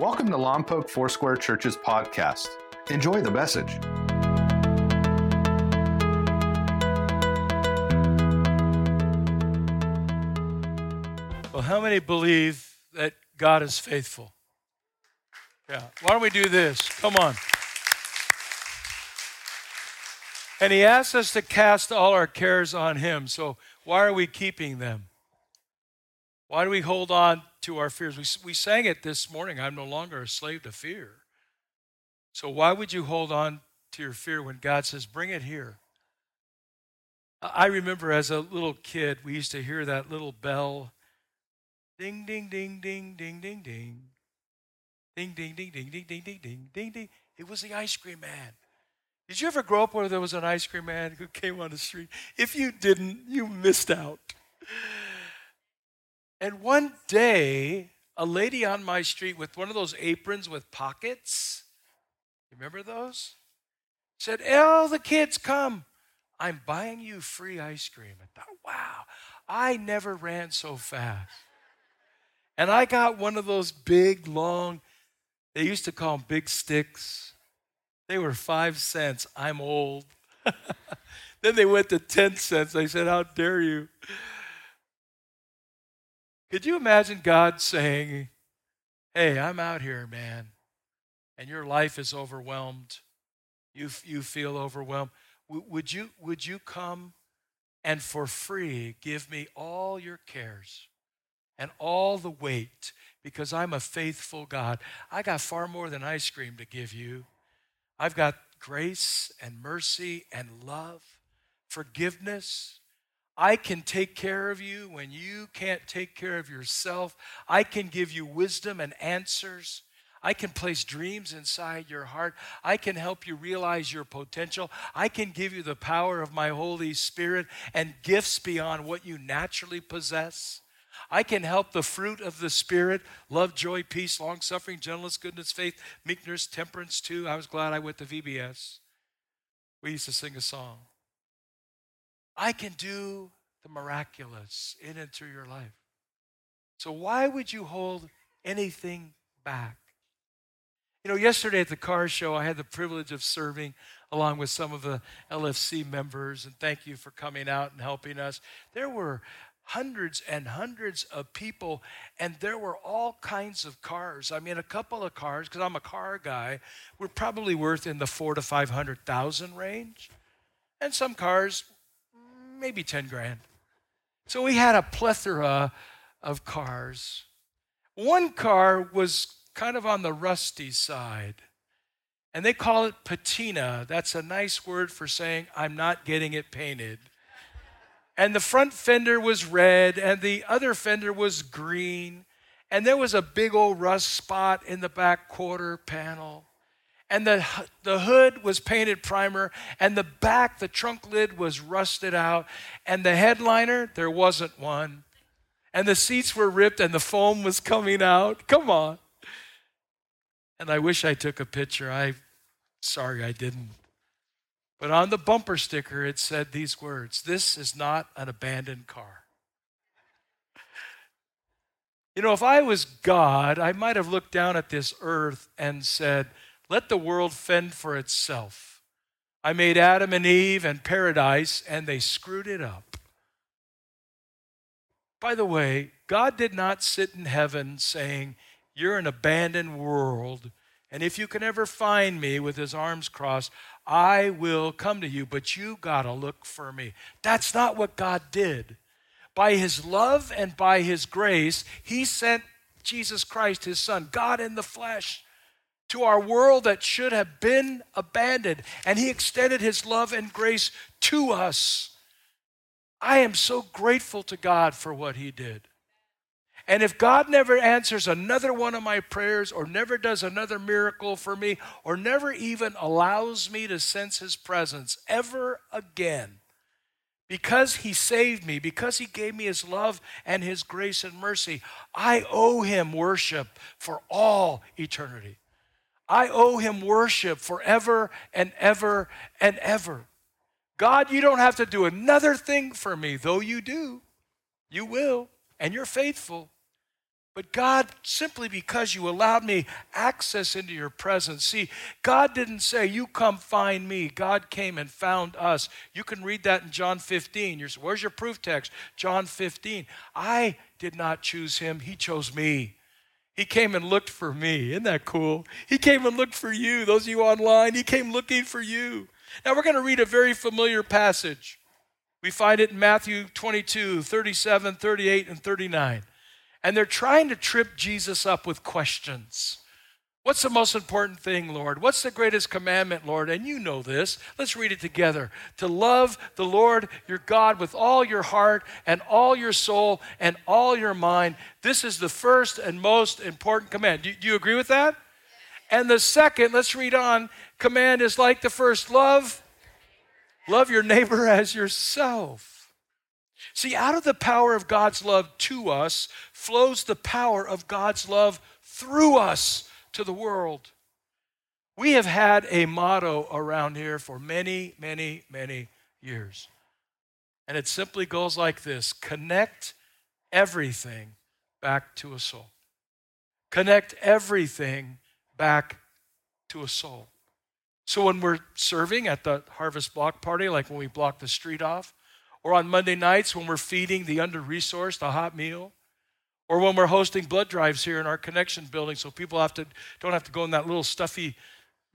Welcome to Lompoc Foursquare Church's podcast. Enjoy the message. Well, how many believe that God is faithful? Yeah. Why don't we do this? Come on. And he asks us to cast all our cares on him. So why are we keeping them? Why do we hold on to our fears? We, we sang it this morning I'm no longer a slave to fear. So why would you hold on to your fear when God says, bring it here? I remember as a little kid, we used to hear that little bell ding, ding, ding, ding, ding, ding, ding. Ding, ding, ding, ding, ding, ding, ding, ding, ding, ding. It was the ice cream man. Did you ever grow up where there was an ice cream man who came on the street? If you didn't, you missed out. And one day, a lady on my street with one of those aprons with pockets, remember those? Said, Oh, the kids come. I'm buying you free ice cream. I thought, wow, I never ran so fast. And I got one of those big, long, they used to call them big sticks. They were five cents. I'm old. then they went to 10 cents. I said, How dare you? Could you imagine God saying, Hey, I'm out here, man, and your life is overwhelmed. You, you feel overwhelmed. W- would, you, would you come and for free give me all your cares and all the weight because I'm a faithful God? I got far more than ice cream to give you. I've got grace and mercy and love, forgiveness, I can take care of you when you can't take care of yourself. I can give you wisdom and answers. I can place dreams inside your heart. I can help you realize your potential. I can give you the power of my Holy Spirit and gifts beyond what you naturally possess. I can help the fruit of the Spirit love, joy, peace, long suffering, gentleness, goodness, faith, meekness, temperance, too. I was glad I went to VBS. We used to sing a song. I can do the miraculous in and through your life. So why would you hold anything back? You know, yesterday at the car show, I had the privilege of serving along with some of the LFC members, and thank you for coming out and helping us. There were hundreds and hundreds of people, and there were all kinds of cars. I mean, a couple of cars, because I'm a car guy, were probably worth in the four to five hundred thousand range, and some cars maybe 10 grand. So we had a plethora of cars. One car was kind of on the rusty side. And they call it patina. That's a nice word for saying, I'm not getting it painted. And the front fender was red, and the other fender was green. And there was a big old rust spot in the back quarter panel and the, the hood was painted primer, and the back, the trunk lid was rusted out, and the headliner, there wasn't one. And the seats were ripped, and the foam was coming out. Come on. And I wish I took a picture. I sorry I didn't. But on the bumper sticker, it said these words This is not an abandoned car. You know, if I was God, I might have looked down at this earth and said, let the world fend for itself. I made Adam and Eve and paradise, and they screwed it up. By the way, God did not sit in heaven saying, You're an abandoned world, and if you can ever find me with his arms crossed, I will come to you, but you got to look for me. That's not what God did. By his love and by his grace, he sent Jesus Christ, his son, God in the flesh to our world that should have been abandoned, and He extended His love and grace to us. I am so grateful to God for what He did. And if God never answers another one of my prayers, or never does another miracle for me, or never even allows me to sense His presence ever again, because He saved me, because He gave me His love and His grace and mercy, I owe Him worship for all eternity. I owe him worship forever and ever and ever. God, you don't have to do another thing for me, though you do. You will, and you're faithful. But God, simply because you allowed me access into your presence. See, God didn't say, You come find me. God came and found us. You can read that in John 15. You're, where's your proof text? John 15. I did not choose him, he chose me. He came and looked for me. Isn't that cool? He came and looked for you. Those of you online, he came looking for you. Now we're going to read a very familiar passage. We find it in Matthew 22, 37, 38, and 39. And they're trying to trip Jesus up with questions. What's the most important thing, Lord? What's the greatest commandment, Lord? And you know this. Let's read it together. To love the Lord your God with all your heart and all your soul and all your mind. This is the first and most important command. Do, do you agree with that? And the second, let's read on, command is like the first love. Love your neighbor as yourself. See, out of the power of God's love to us flows the power of God's love through us to the world. We have had a motto around here for many, many, many years. And it simply goes like this connect everything back to a soul. Connect everything back to a soul. So when we're serving at the harvest block party, like when we block the street off, or on Monday nights when we're feeding the under resourced a hot meal, or when we're hosting blood drives here in our connection building so people have to don't have to go in that little stuffy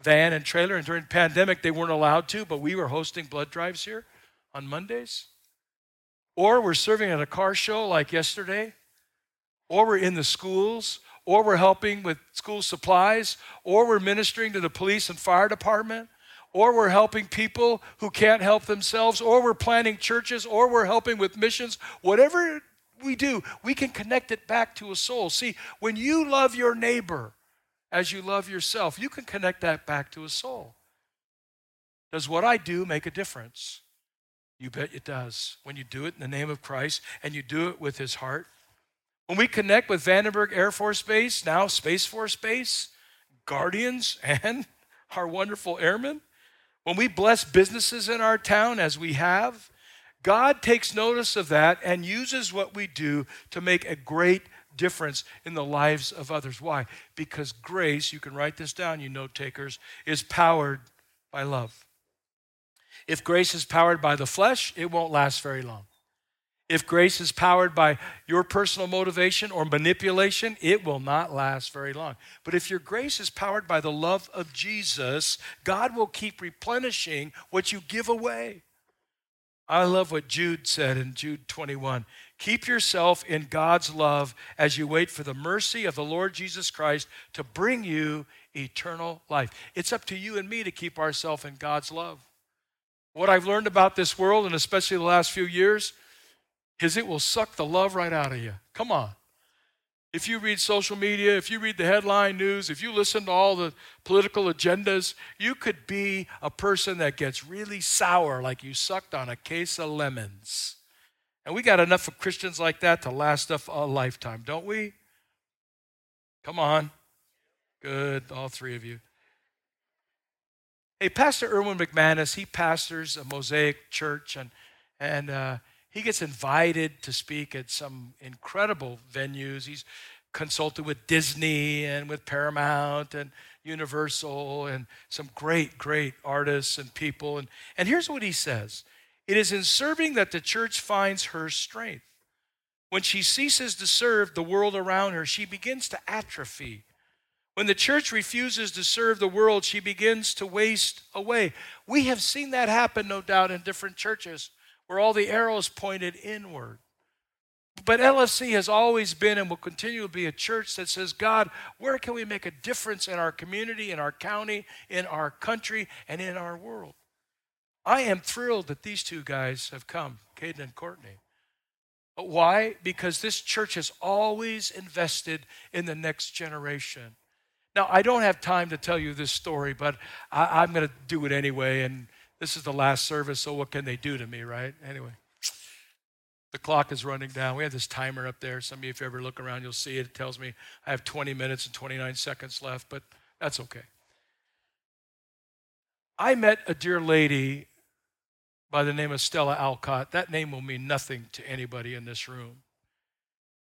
van and trailer and during pandemic they weren't allowed to but we were hosting blood drives here on mondays. Or we're serving at a car show like yesterday or we're in the schools or we're helping with school supplies or we're ministering to the police and fire department or we're helping people who can't help themselves, or we're planting churches, or we're helping with missions, whatever we do, we can connect it back to a soul. See, when you love your neighbor as you love yourself, you can connect that back to a soul. Does what I do make a difference? You bet it does. When you do it in the name of Christ and you do it with his heart. When we connect with Vandenberg Air Force Base, now Space Force Base, Guardians, and our wonderful airmen, when we bless businesses in our town, as we have, God takes notice of that and uses what we do to make a great difference in the lives of others. Why? Because grace, you can write this down, you note takers, is powered by love. If grace is powered by the flesh, it won't last very long. If grace is powered by your personal motivation or manipulation, it will not last very long. But if your grace is powered by the love of Jesus, God will keep replenishing what you give away. I love what Jude said in Jude 21. Keep yourself in God's love as you wait for the mercy of the Lord Jesus Christ to bring you eternal life. It's up to you and me to keep ourselves in God's love. What I've learned about this world, and especially the last few years, is it will suck the love right out of you. Come on. If you read social media, if you read the headline news, if you listen to all the political agendas, you could be a person that gets really sour like you sucked on a case of lemons. And we got enough of Christians like that to last us a lifetime, don't we? Come on. Good, all three of you. Hey, Pastor Erwin McManus, he pastors a Mosaic church, and, and uh, he gets invited to speak at some incredible venues. He's consulted with Disney and with Paramount and Universal and some great, great artists and people. And, and here's what he says It is in serving that the church finds her strength. When she ceases to serve the world around her, she begins to atrophy. When the church refuses to serve the world, she begins to waste away. We have seen that happen, no doubt, in different churches where all the arrows pointed inward. But LFC has always been and will continue to be a church that says, God, where can we make a difference in our community, in our county, in our country, and in our world? I am thrilled that these two guys have come, Caden and Courtney. Why? Because this church has always invested in the next generation. Now, I don't have time to tell you this story, but I, am going to do it anyway. And this is the last service, so what can they do to me, right? Anyway, the clock is running down. We have this timer up there. Some of you, if you ever look around, you'll see it. It tells me I have 20 minutes and 29 seconds left, but that's okay. I met a dear lady by the name of Stella Alcott. That name will mean nothing to anybody in this room.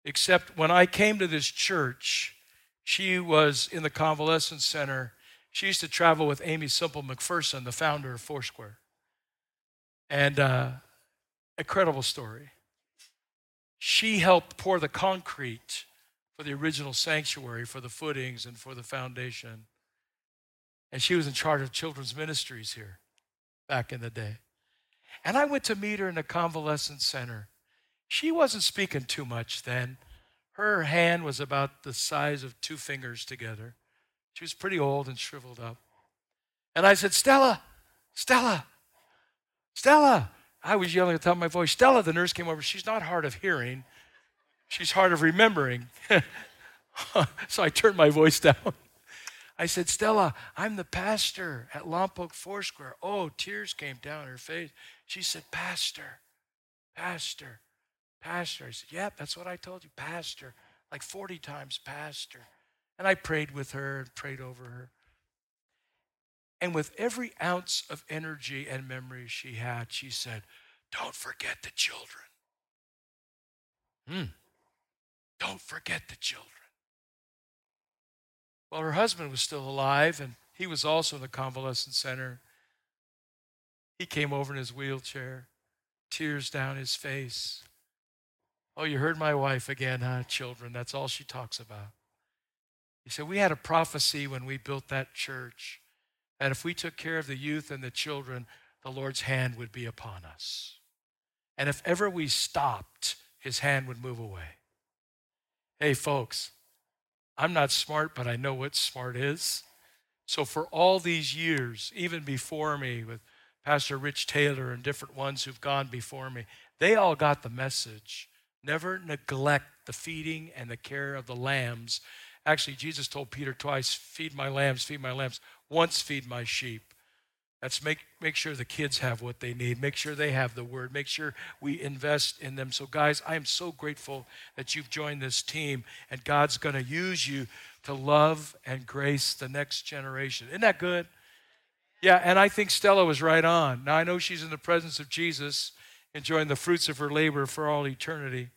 Except when I came to this church, she was in the convalescence center. She used to travel with Aimee Semple McPherson, the founder of Foursquare. And uh, incredible story. She helped pour the concrete for the original sanctuary, for the footings, and for the foundation. And she was in charge of children's ministries here back in the day. And I went to meet her in the convalescent center. She wasn't speaking too much then. Her hand was about the size of two fingers together. She was pretty old and shriveled up. And I said, Stella, Stella, Stella. I was yelling at the top of my voice. Stella, the nurse came over. She's not hard of hearing, she's hard of remembering. so I turned my voice down. I said, Stella, I'm the pastor at Lompoc Foursquare. Oh, tears came down her face. She said, Pastor, Pastor, Pastor. I said, Yep, that's what I told you, Pastor. Like 40 times, Pastor. And I prayed with her and prayed over her. And with every ounce of energy and memory she had, she said, Don't forget the children. Hmm. Don't forget the children. Well, her husband was still alive, and he was also in the convalescent center. He came over in his wheelchair, tears down his face. Oh, you heard my wife again, huh? Children, that's all she talks about. He said, We had a prophecy when we built that church that if we took care of the youth and the children, the Lord's hand would be upon us. And if ever we stopped, his hand would move away. Hey, folks, I'm not smart, but I know what smart is. So, for all these years, even before me, with Pastor Rich Taylor and different ones who've gone before me, they all got the message. Never neglect the feeding and the care of the lambs. Actually, Jesus told Peter twice feed my lambs, feed my lambs. Once, feed my sheep. That's make, make sure the kids have what they need. Make sure they have the word. Make sure we invest in them. So, guys, I am so grateful that you've joined this team and God's going to use you to love and grace the next generation. Isn't that good? Yeah, and I think Stella was right on. Now, I know she's in the presence of Jesus, enjoying the fruits of her labor for all eternity.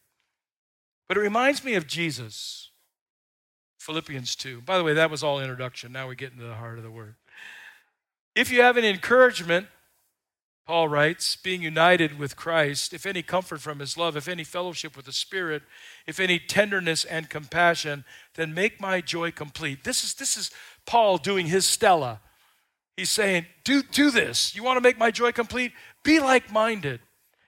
But it reminds me of Jesus. Philippians 2. By the way, that was all introduction. Now we get into the heart of the word. If you have any encouragement, Paul writes, being united with Christ, if any comfort from his love, if any fellowship with the Spirit, if any tenderness and compassion, then make my joy complete. This is, this is Paul doing his Stella. He's saying, do, do this. You want to make my joy complete? Be like minded.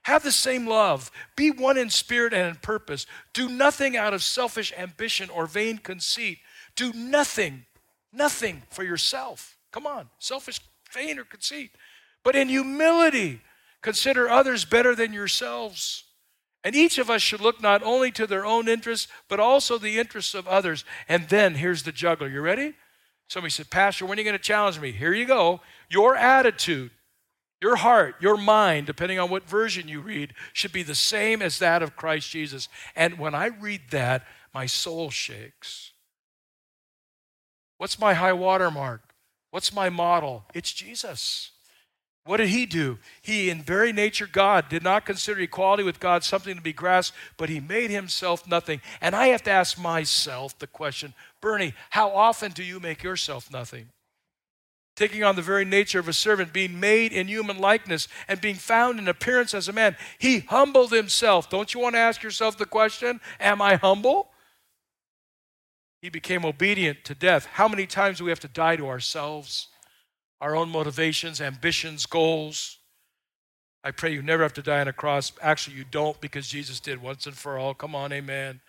Have the same love. Be one in spirit and in purpose. Do nothing out of selfish ambition or vain conceit. Do nothing, nothing for yourself. Come on, selfish vain or conceit, but in humility, consider others better than yourselves. And each of us should look not only to their own interests, but also the interests of others. And then here's the juggler. You ready? Somebody said, Pastor, when are you going to challenge me? Here you go. Your attitude, your heart, your mind, depending on what version you read, should be the same as that of Christ Jesus. And when I read that, my soul shakes. What's my high water mark? What's my model? It's Jesus. What did he do? He, in very nature God, did not consider equality with God something to be grasped, but he made himself nothing. And I have to ask myself the question Bernie, how often do you make yourself nothing? Taking on the very nature of a servant, being made in human likeness, and being found in appearance as a man, he humbled himself. Don't you want to ask yourself the question Am I humble? He became obedient to death. How many times do we have to die to ourselves, our own motivations, ambitions, goals? I pray you never have to die on a cross. Actually, you don't because Jesus did once and for all. Come on, amen.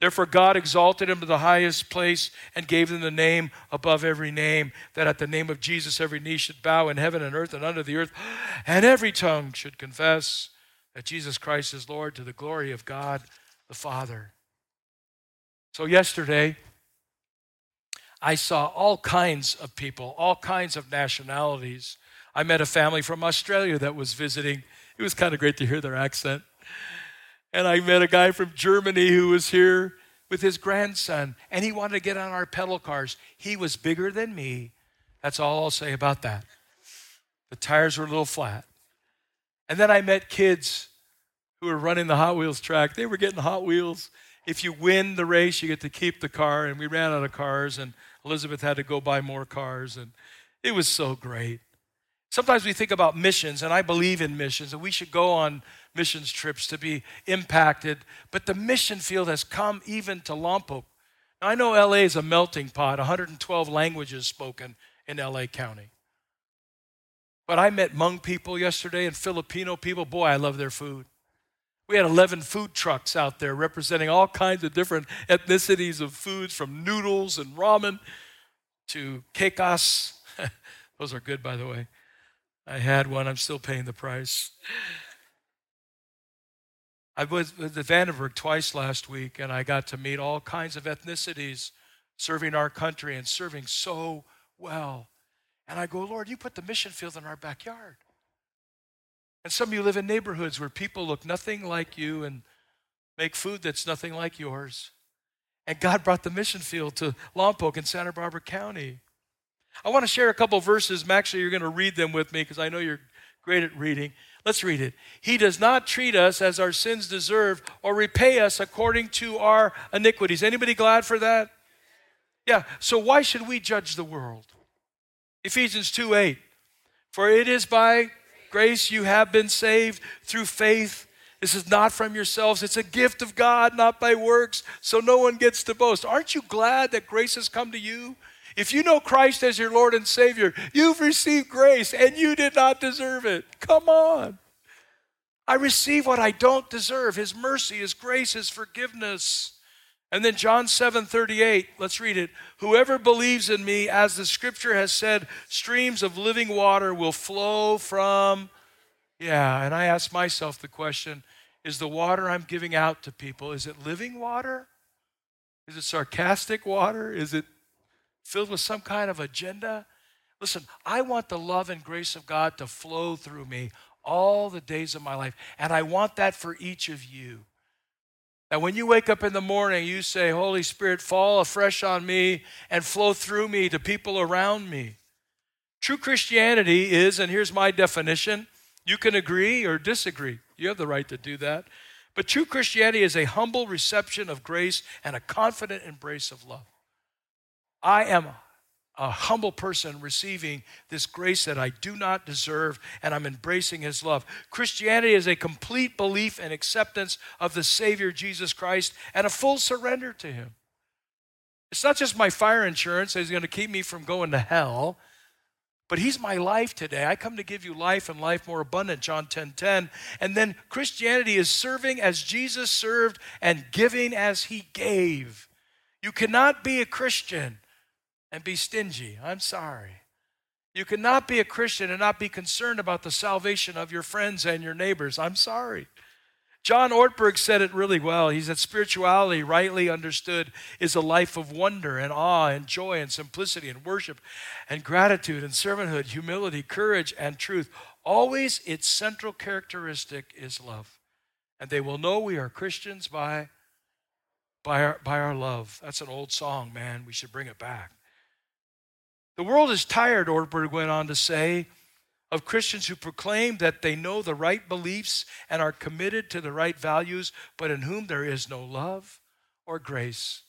Therefore, God exalted him to the highest place and gave him the name above every name, that at the name of Jesus every knee should bow in heaven and earth and under the earth, and every tongue should confess that Jesus Christ is Lord to the glory of God the Father. So, yesterday, I saw all kinds of people, all kinds of nationalities. I met a family from Australia that was visiting. It was kind of great to hear their accent. And I met a guy from Germany who was here with his grandson, and he wanted to get on our pedal cars. He was bigger than me. That's all I'll say about that. The tires were a little flat. And then I met kids who were running the Hot Wheels track. They were getting Hot Wheels. If you win the race, you get to keep the car. And we ran out of cars, and Elizabeth had to go buy more cars. And it was so great. Sometimes we think about missions, and I believe in missions, and we should go on missions trips to be impacted. But the mission field has come even to Lompoc. Now, I know LA is a melting pot, 112 languages spoken in LA County. But I met Hmong people yesterday and Filipino people. Boy, I love their food. We had 11 food trucks out there representing all kinds of different ethnicities of foods from noodles and ramen to quecas. Those are good, by the way. I had one, I'm still paying the price. I was at Vandenberg twice last week, and I got to meet all kinds of ethnicities serving our country and serving so well. And I go, Lord, you put the mission field in our backyard. And some of you live in neighborhoods where people look nothing like you and make food that's nothing like yours. And God brought the mission field to Lompoc in Santa Barbara County. I want to share a couple verses. Actually, you're going to read them with me because I know you're great at reading. Let's read it. He does not treat us as our sins deserve or repay us according to our iniquities. Anybody glad for that? Yeah, so why should we judge the world? Ephesians 2 8. For it is by grace you have been saved through faith. This is not from yourselves, it's a gift of God, not by works, so no one gets to boast. Aren't you glad that grace has come to you? If you know Christ as your Lord and Savior, you've received grace and you did not deserve it. Come on. I receive what I don't deserve His mercy, His grace, His forgiveness. And then John 7 38, let's read it. Whoever believes in me, as the scripture has said, streams of living water will flow from. Yeah, and I ask myself the question is the water I'm giving out to people, is it living water? Is it sarcastic water? Is it filled with some kind of agenda? Listen, I want the love and grace of God to flow through me all the days of my life. And I want that for each of you. That when you wake up in the morning, you say, Holy Spirit, fall afresh on me and flow through me to people around me. True Christianity is, and here's my definition you can agree or disagree. You have the right to do that. But true Christianity is a humble reception of grace and a confident embrace of love. I am a humble person receiving this grace that I do not deserve, and I'm embracing his love. Christianity is a complete belief and acceptance of the Savior Jesus Christ and a full surrender to him. It's not just my fire insurance that is going to keep me from going to hell, but he's my life today. I come to give you life and life more abundant, John 10 10. And then Christianity is serving as Jesus served and giving as he gave. You cannot be a Christian and be stingy. I'm sorry. You cannot be a Christian and not be concerned about the salvation of your friends and your neighbors. I'm sorry. John Ortberg said it really well. He said, Spirituality, rightly understood, is a life of wonder and awe and joy and simplicity and worship and gratitude and servanthood, humility, courage, and truth. Always its central characteristic is love. And they will know we are Christians by, by, our, by our love. That's an old song, man. We should bring it back. The world is tired, Ortberg went on to say, of Christians who proclaim that they know the right beliefs and are committed to the right values, but in whom there is no love or grace.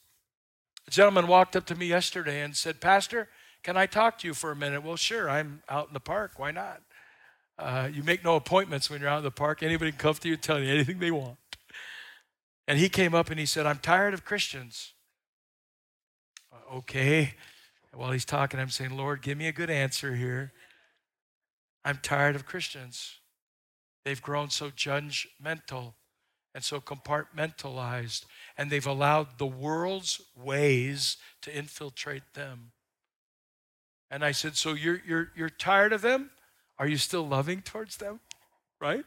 A gentleman walked up to me yesterday and said, Pastor, can I talk to you for a minute? Well, sure, I'm out in the park. Why not? Uh, you make no appointments when you're out in the park. Anybody can come to you and tell you anything they want. And he came up and he said, I'm tired of Christians. Uh, okay. While he's talking, I'm saying, Lord, give me a good answer here. I'm tired of Christians. They've grown so judgmental and so compartmentalized, and they've allowed the world's ways to infiltrate them. And I said, So you're, you're, you're tired of them? Are you still loving towards them? Right?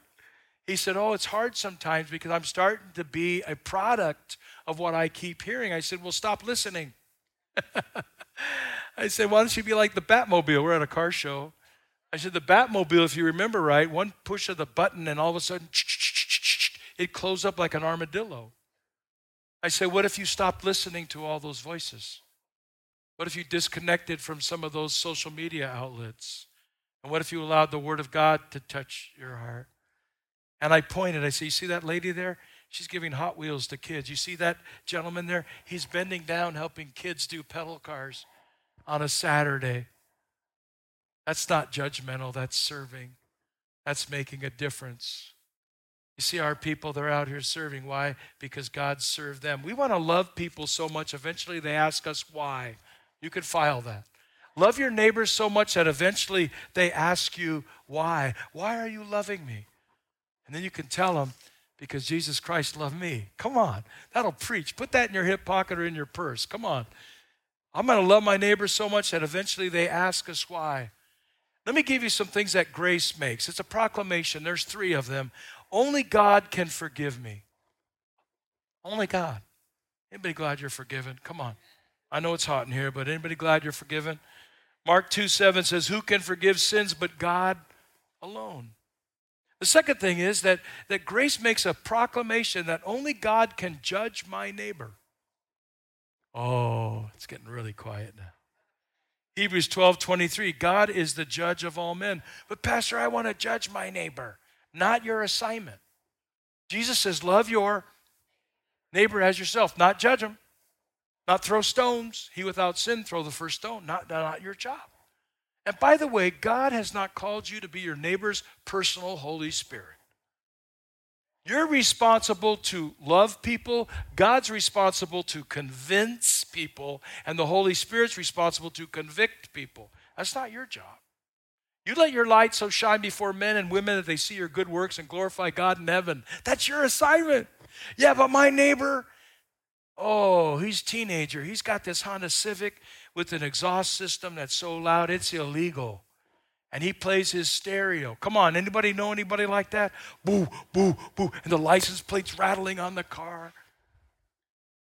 He said, Oh, it's hard sometimes because I'm starting to be a product of what I keep hearing. I said, Well, stop listening. I said, why don't you be like the Batmobile? We're at a car show. I said, the Batmobile, if you remember right, one push of the button and all of a sudden it closed up like an armadillo. I said, what if you stopped listening to all those voices? What if you disconnected from some of those social media outlets? And what if you allowed the Word of God to touch your heart? And I pointed, I said, You see that lady there? She's giving Hot Wheels to kids. You see that gentleman there? He's bending down helping kids do pedal cars on a Saturday. That's not judgmental, that's serving. That's making a difference. You see, our people, they're out here serving. Why? Because God served them. We want to love people so much, eventually they ask us why. You can file that. Love your neighbors so much that eventually they ask you why. Why are you loving me? And then you can tell them, because Jesus Christ loved me. Come on, that'll preach. Put that in your hip pocket or in your purse. Come on. I'm going to love my neighbors so much that eventually they ask us why. Let me give you some things that grace makes. It's a proclamation, there's three of them. Only God can forgive me. Only God. Anybody glad you're forgiven? Come on. I know it's hot in here, but anybody glad you're forgiven? Mark 2 7 says, Who can forgive sins but God alone? The second thing is that, that grace makes a proclamation that only God can judge my neighbor. Oh, it's getting really quiet now. Hebrews 12 23, God is the judge of all men. But, Pastor, I want to judge my neighbor, not your assignment. Jesus says, Love your neighbor as yourself, not judge him, not throw stones. He without sin, throw the first stone, not, not your job. And by the way, God has not called you to be your neighbor's personal Holy Spirit. You're responsible to love people, God's responsible to convince people, and the Holy Spirit's responsible to convict people. That's not your job. You let your light so shine before men and women that they see your good works and glorify God in heaven. That's your assignment. Yeah, but my neighbor, oh, he's teenager. He's got this Honda Civic with an exhaust system that's so loud it's illegal and he plays his stereo. Come on, anybody know anybody like that? Boo, boo, boo. And the license plate's rattling on the car.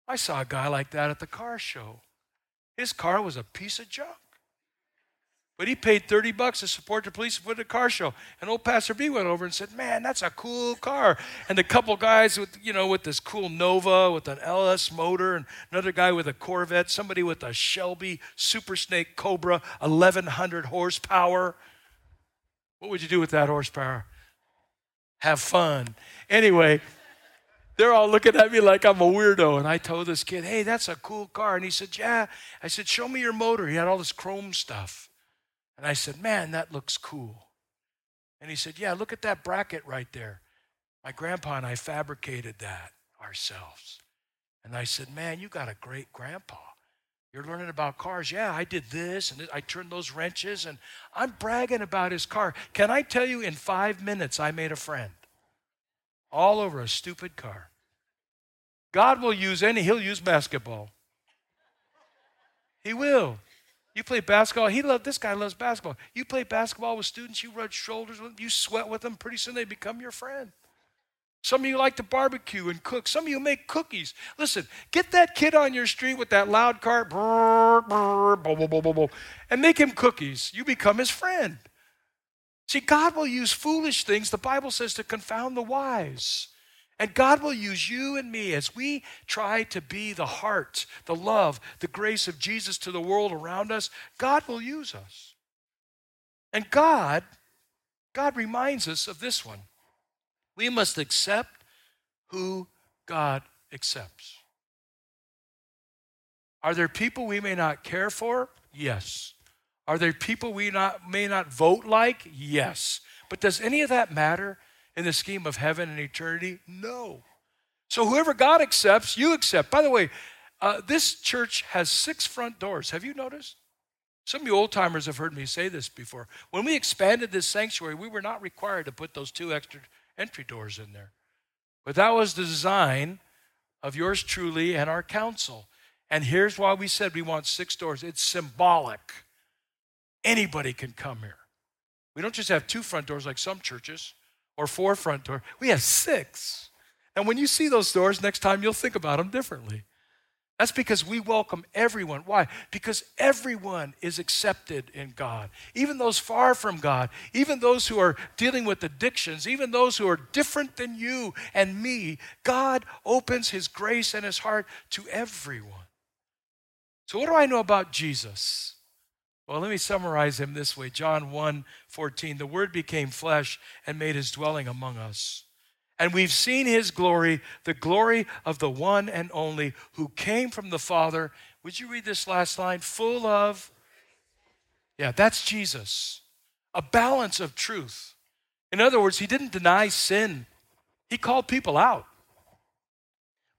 I saw a guy like that at the car show. His car was a piece of junk. But he paid 30 bucks to support the police for the car show. And old Pastor B went over and said, Man, that's a cool car. And the couple guys with, you know, with this cool Nova with an LS motor, and another guy with a Corvette, somebody with a Shelby Super Snake Cobra, 1100 horsepower. What would you do with that horsepower? Have fun. Anyway, they're all looking at me like I'm a weirdo. And I told this kid, Hey, that's a cool car. And he said, Yeah. I said, Show me your motor. He had all this chrome stuff. And I said, Man, that looks cool. And he said, Yeah, look at that bracket right there. My grandpa and I fabricated that ourselves. And I said, Man, you got a great grandpa. You're learning about cars. Yeah, I did this and I turned those wrenches and I'm bragging about his car. Can I tell you, in five minutes, I made a friend all over a stupid car. God will use any, he'll use basketball. He will. You play basketball. He loved this guy loves basketball. You play basketball with students, you rub shoulders with them, you sweat with them, pretty soon they become your friend. Some of you like to barbecue and cook. Some of you make cookies. Listen, get that kid on your street with that loud car, and make him cookies. You become his friend. See, God will use foolish things, the Bible says, to confound the wise. And God will use you and me as we try to be the heart, the love, the grace of Jesus to the world around us. God will use us. And God, God reminds us of this one. We must accept who God accepts. Are there people we may not care for? Yes. Are there people we not, may not vote like? Yes. But does any of that matter? In the scheme of heaven and eternity? No. So whoever God accepts, you accept. By the way, uh, this church has six front doors. Have you noticed? Some of you old timers have heard me say this before. When we expanded this sanctuary, we were not required to put those two extra entry doors in there. But that was the design of yours truly and our council. And here's why we said we want six doors it's symbolic. Anybody can come here. We don't just have two front doors like some churches or four front door. We have six. And when you see those doors, next time you'll think about them differently. That's because we welcome everyone. Why? Because everyone is accepted in God. Even those far from God, even those who are dealing with addictions, even those who are different than you and me, God opens His grace and His heart to everyone. So, what do I know about Jesus? Well, let me summarize him this way John 1 14. The Word became flesh and made his dwelling among us. And we've seen his glory, the glory of the one and only who came from the Father. Would you read this last line? Full of, yeah, that's Jesus. A balance of truth. In other words, he didn't deny sin, he called people out.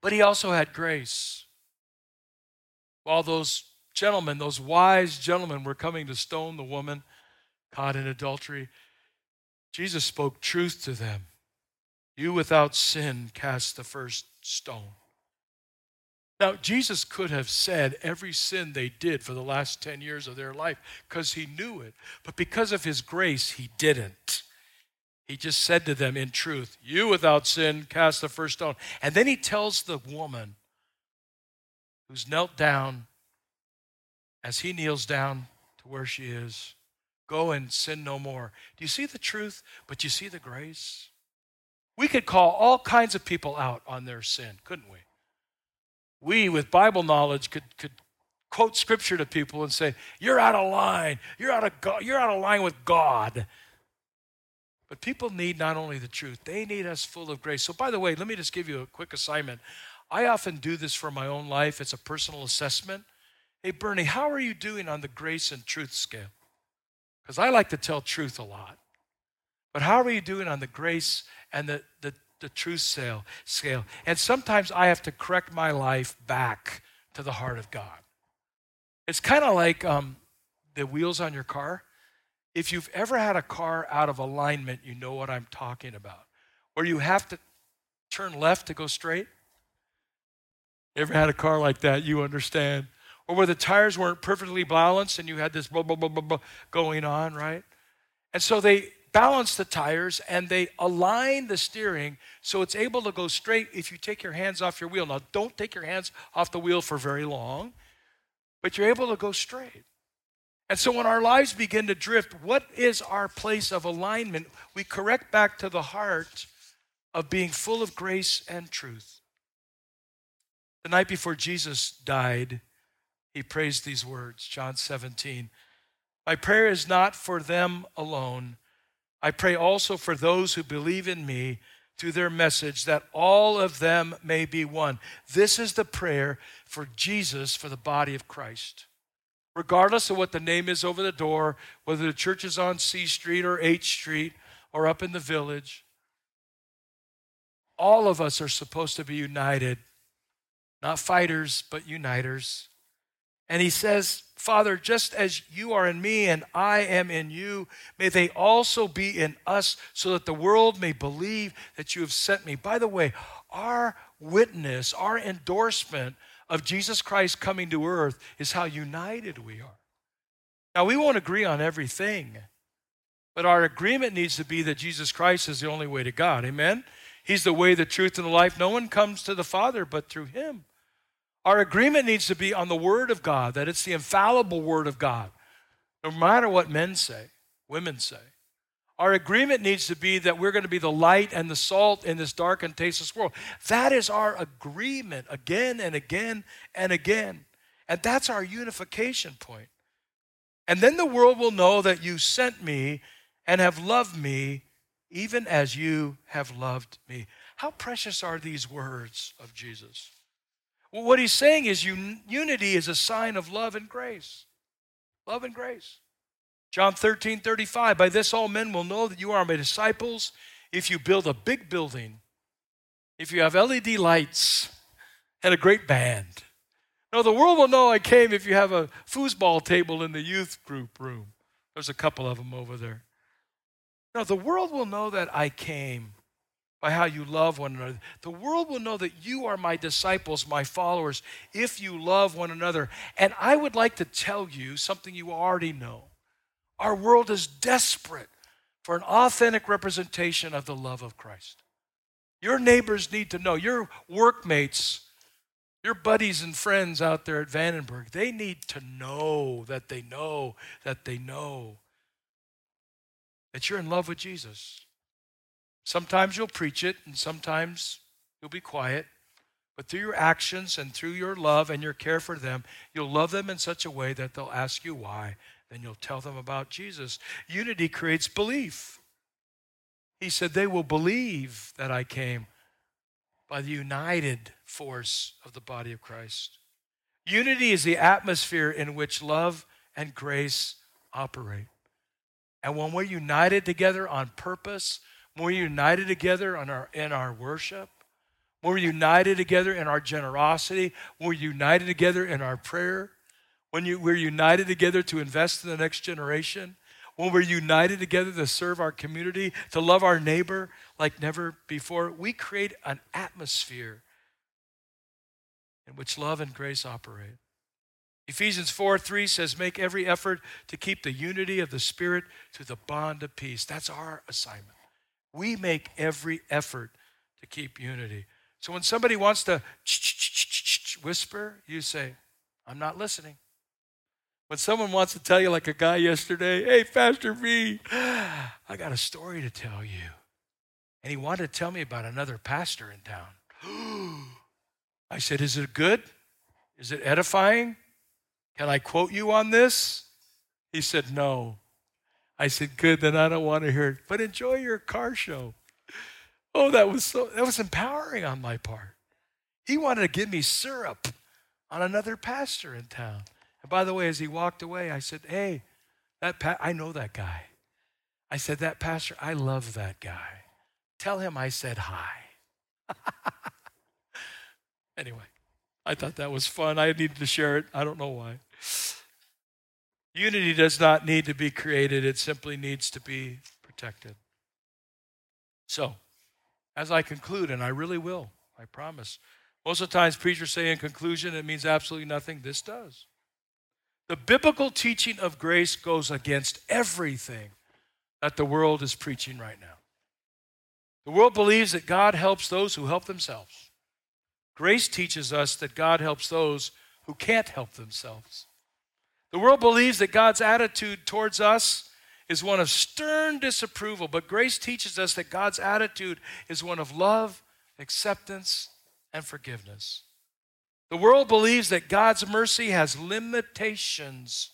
But he also had grace. While those gentlemen, those wise gentlemen, were coming to stone the woman caught in adultery, Jesus spoke truth to them. You without sin cast the first stone. Now, Jesus could have said every sin they did for the last 10 years of their life because he knew it. But because of his grace, he didn't. He just said to them in truth, You without sin cast the first stone. And then he tells the woman who's knelt down as he kneels down to where she is, Go and sin no more. Do you see the truth? But you see the grace? We could call all kinds of people out on their sin, couldn't we? We, with Bible knowledge, could, could quote scripture to people and say, You're out of line. You're out of, God. You're out of line with God. But people need not only the truth, they need us full of grace. So, by the way, let me just give you a quick assignment. I often do this for my own life, it's a personal assessment. Hey, Bernie, how are you doing on the grace and truth scale? Because I like to tell truth a lot. But how are you doing on the grace and the, the, the truth scale? And sometimes I have to correct my life back to the heart of God. It's kind of like um, the wheels on your car. If you've ever had a car out of alignment, you know what I'm talking about. Where you have to turn left to go straight. Ever had a car like that? You understand. Or where the tires weren't perfectly balanced and you had this blah, blah, blah, blah, blah going on, right? And so they balance the tires and they align the steering so it's able to go straight if you take your hands off your wheel. Now, don't take your hands off the wheel for very long, but you're able to go straight. And so when our lives begin to drift, what is our place of alignment? We correct back to the heart of being full of grace and truth. The night before Jesus died, he praised these words, John 17. My prayer is not for them alone. I pray also for those who believe in me through their message, that all of them may be one. This is the prayer for Jesus, for the body of Christ regardless of what the name is over the door, whether the church is on C Street or H Street or up in the village. All of us are supposed to be united, not fighters, but uniters. And he says, Father, just as you are in me and I am in you, may they also be in us so that the world may believe that you have sent me. By the way, our witness, our endorsement of Jesus Christ coming to earth is how united we are. Now, we won't agree on everything, but our agreement needs to be that Jesus Christ is the only way to God. Amen? He's the way, the truth, and the life. No one comes to the Father but through Him. Our agreement needs to be on the Word of God, that it's the infallible Word of God, no matter what men say, women say. Our agreement needs to be that we're going to be the light and the salt in this dark and tasteless world. That is our agreement again and again and again. And that's our unification point. And then the world will know that you sent me and have loved me even as you have loved me. How precious are these words of Jesus? What he's saying is un- unity is a sign of love and grace. Love and grace. John 13, 35. By this all men will know that you are my disciples if you build a big building, if you have LED lights and a great band. No, the world will know I came if you have a foosball table in the youth group room. There's a couple of them over there. No, the world will know that I came by how you love one another. The world will know that you are my disciples, my followers, if you love one another. And I would like to tell you something you already know. Our world is desperate for an authentic representation of the love of Christ. Your neighbors need to know, your workmates, your buddies and friends out there at Vandenberg, they need to know that they know that they know that you're in love with Jesus. Sometimes you'll preach it, and sometimes you'll be quiet. But through your actions and through your love and your care for them, you'll love them in such a way that they'll ask you why then you'll tell them about Jesus. Unity creates belief. He said, They will believe that I came by the united force of the body of Christ. Unity is the atmosphere in which love and grace operate. And when we're united together on purpose, when we're united together our, in our worship, when we're united together in our generosity, when we're united together in our prayer, when you, we're united together to invest in the next generation, when we're united together to serve our community, to love our neighbor like never before, we create an atmosphere in which love and grace operate. Ephesians 4 3 says, Make every effort to keep the unity of the Spirit to the bond of peace. That's our assignment. We make every effort to keep unity. So when somebody wants to whisper, you say, I'm not listening. When someone wants to tell you, like a guy yesterday, hey, Pastor V, I got a story to tell you. And he wanted to tell me about another pastor in town. I said, Is it good? Is it edifying? Can I quote you on this? He said, No. I said, Good, then I don't want to hear it. But enjoy your car show. Oh, that was so that was empowering on my part. He wanted to give me syrup on another pastor in town. And by the way, as he walked away, I said, Hey, that pa- I know that guy. I said, That pastor, I love that guy. Tell him I said hi. anyway, I thought that was fun. I needed to share it. I don't know why. Unity does not need to be created, it simply needs to be protected. So, as I conclude, and I really will, I promise. Most of the times, preachers say in conclusion, it means absolutely nothing. This does. The biblical teaching of grace goes against everything that the world is preaching right now. The world believes that God helps those who help themselves. Grace teaches us that God helps those who can't help themselves. The world believes that God's attitude towards us is one of stern disapproval, but grace teaches us that God's attitude is one of love, acceptance, and forgiveness. The world believes that God's mercy has limitations,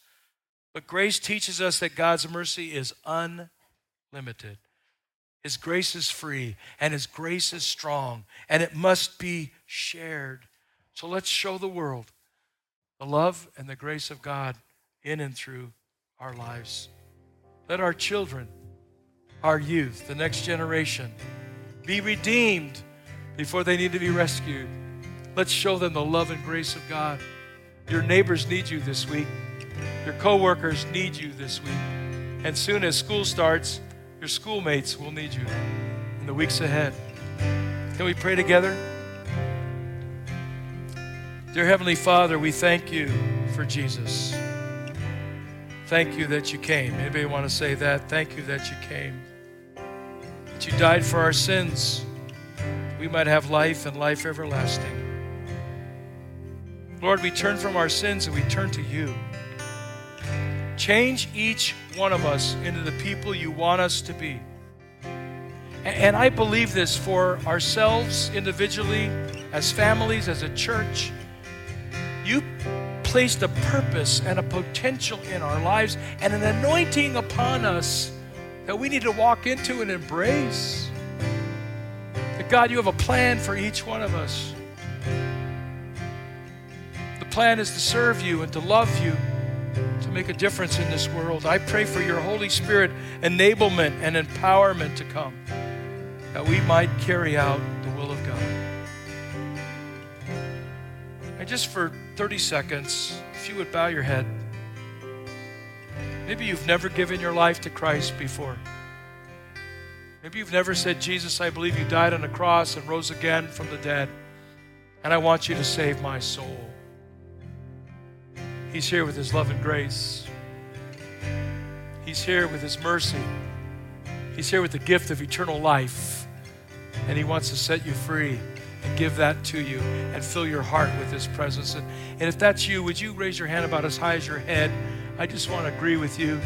but grace teaches us that God's mercy is unlimited. His grace is free, and His grace is strong, and it must be shared. So let's show the world the love and the grace of God in and through our lives. Let our children, our youth, the next generation, be redeemed before they need to be rescued. Let's show them the love and grace of God. Your neighbors need you this week. Your coworkers need you this week. And soon as school starts, your schoolmates will need you in the weeks ahead. Can we pray together? Dear Heavenly Father, we thank you for Jesus. Thank you that you came. Anybody want to say that? Thank you that you came. That you died for our sins. We might have life and life everlasting. Lord, we turn from our sins and we turn to you. Change each one of us into the people you want us to be. And I believe this for ourselves individually, as families, as a church. You placed a purpose and a potential in our lives and an anointing upon us that we need to walk into and embrace. That God, you have a plan for each one of us The plan is to serve you and to love you, to make a difference in this world. I pray for your Holy Spirit enablement and empowerment to come, that we might carry out the will of God. And just for 30 seconds, if you would bow your head. Maybe you've never given your life to Christ before. Maybe you've never said, Jesus, I believe you died on the cross and rose again from the dead, and I want you to save my soul. He's here with His love and grace. He's here with His mercy. He's here with the gift of eternal life. And He wants to set you free and give that to you and fill your heart with His presence. And, and if that's you, would you raise your hand about as high as your head? I just want to agree with you.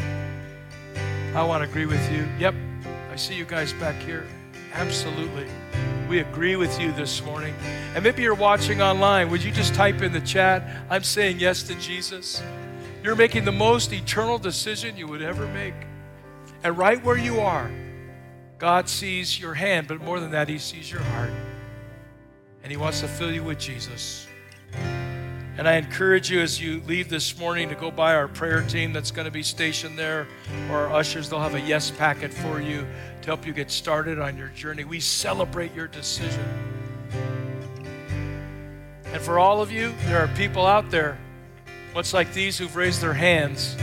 I want to agree with you. Yep, I see you guys back here. Absolutely. We agree with you this morning. And maybe you're watching online. Would you just type in the chat, I'm saying yes to Jesus? You're making the most eternal decision you would ever make. And right where you are, God sees your hand, but more than that, He sees your heart. And He wants to fill you with Jesus. And I encourage you as you leave this morning to go by our prayer team that's going to be stationed there, or our ushers. They'll have a yes packet for you to help you get started on your journey. We celebrate your decision. And for all of you, there are people out there, much like these, who've raised their hands,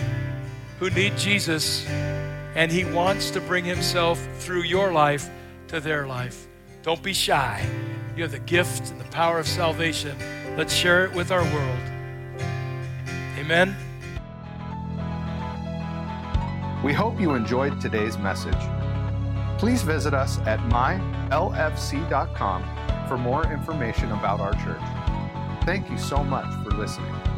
who need Jesus, and He wants to bring Himself through your life to their life. Don't be shy. You have the gift and the power of salvation. Let's share it with our world. Amen. We hope you enjoyed today's message. Please visit us at mylfc.com for more information about our church. Thank you so much for listening.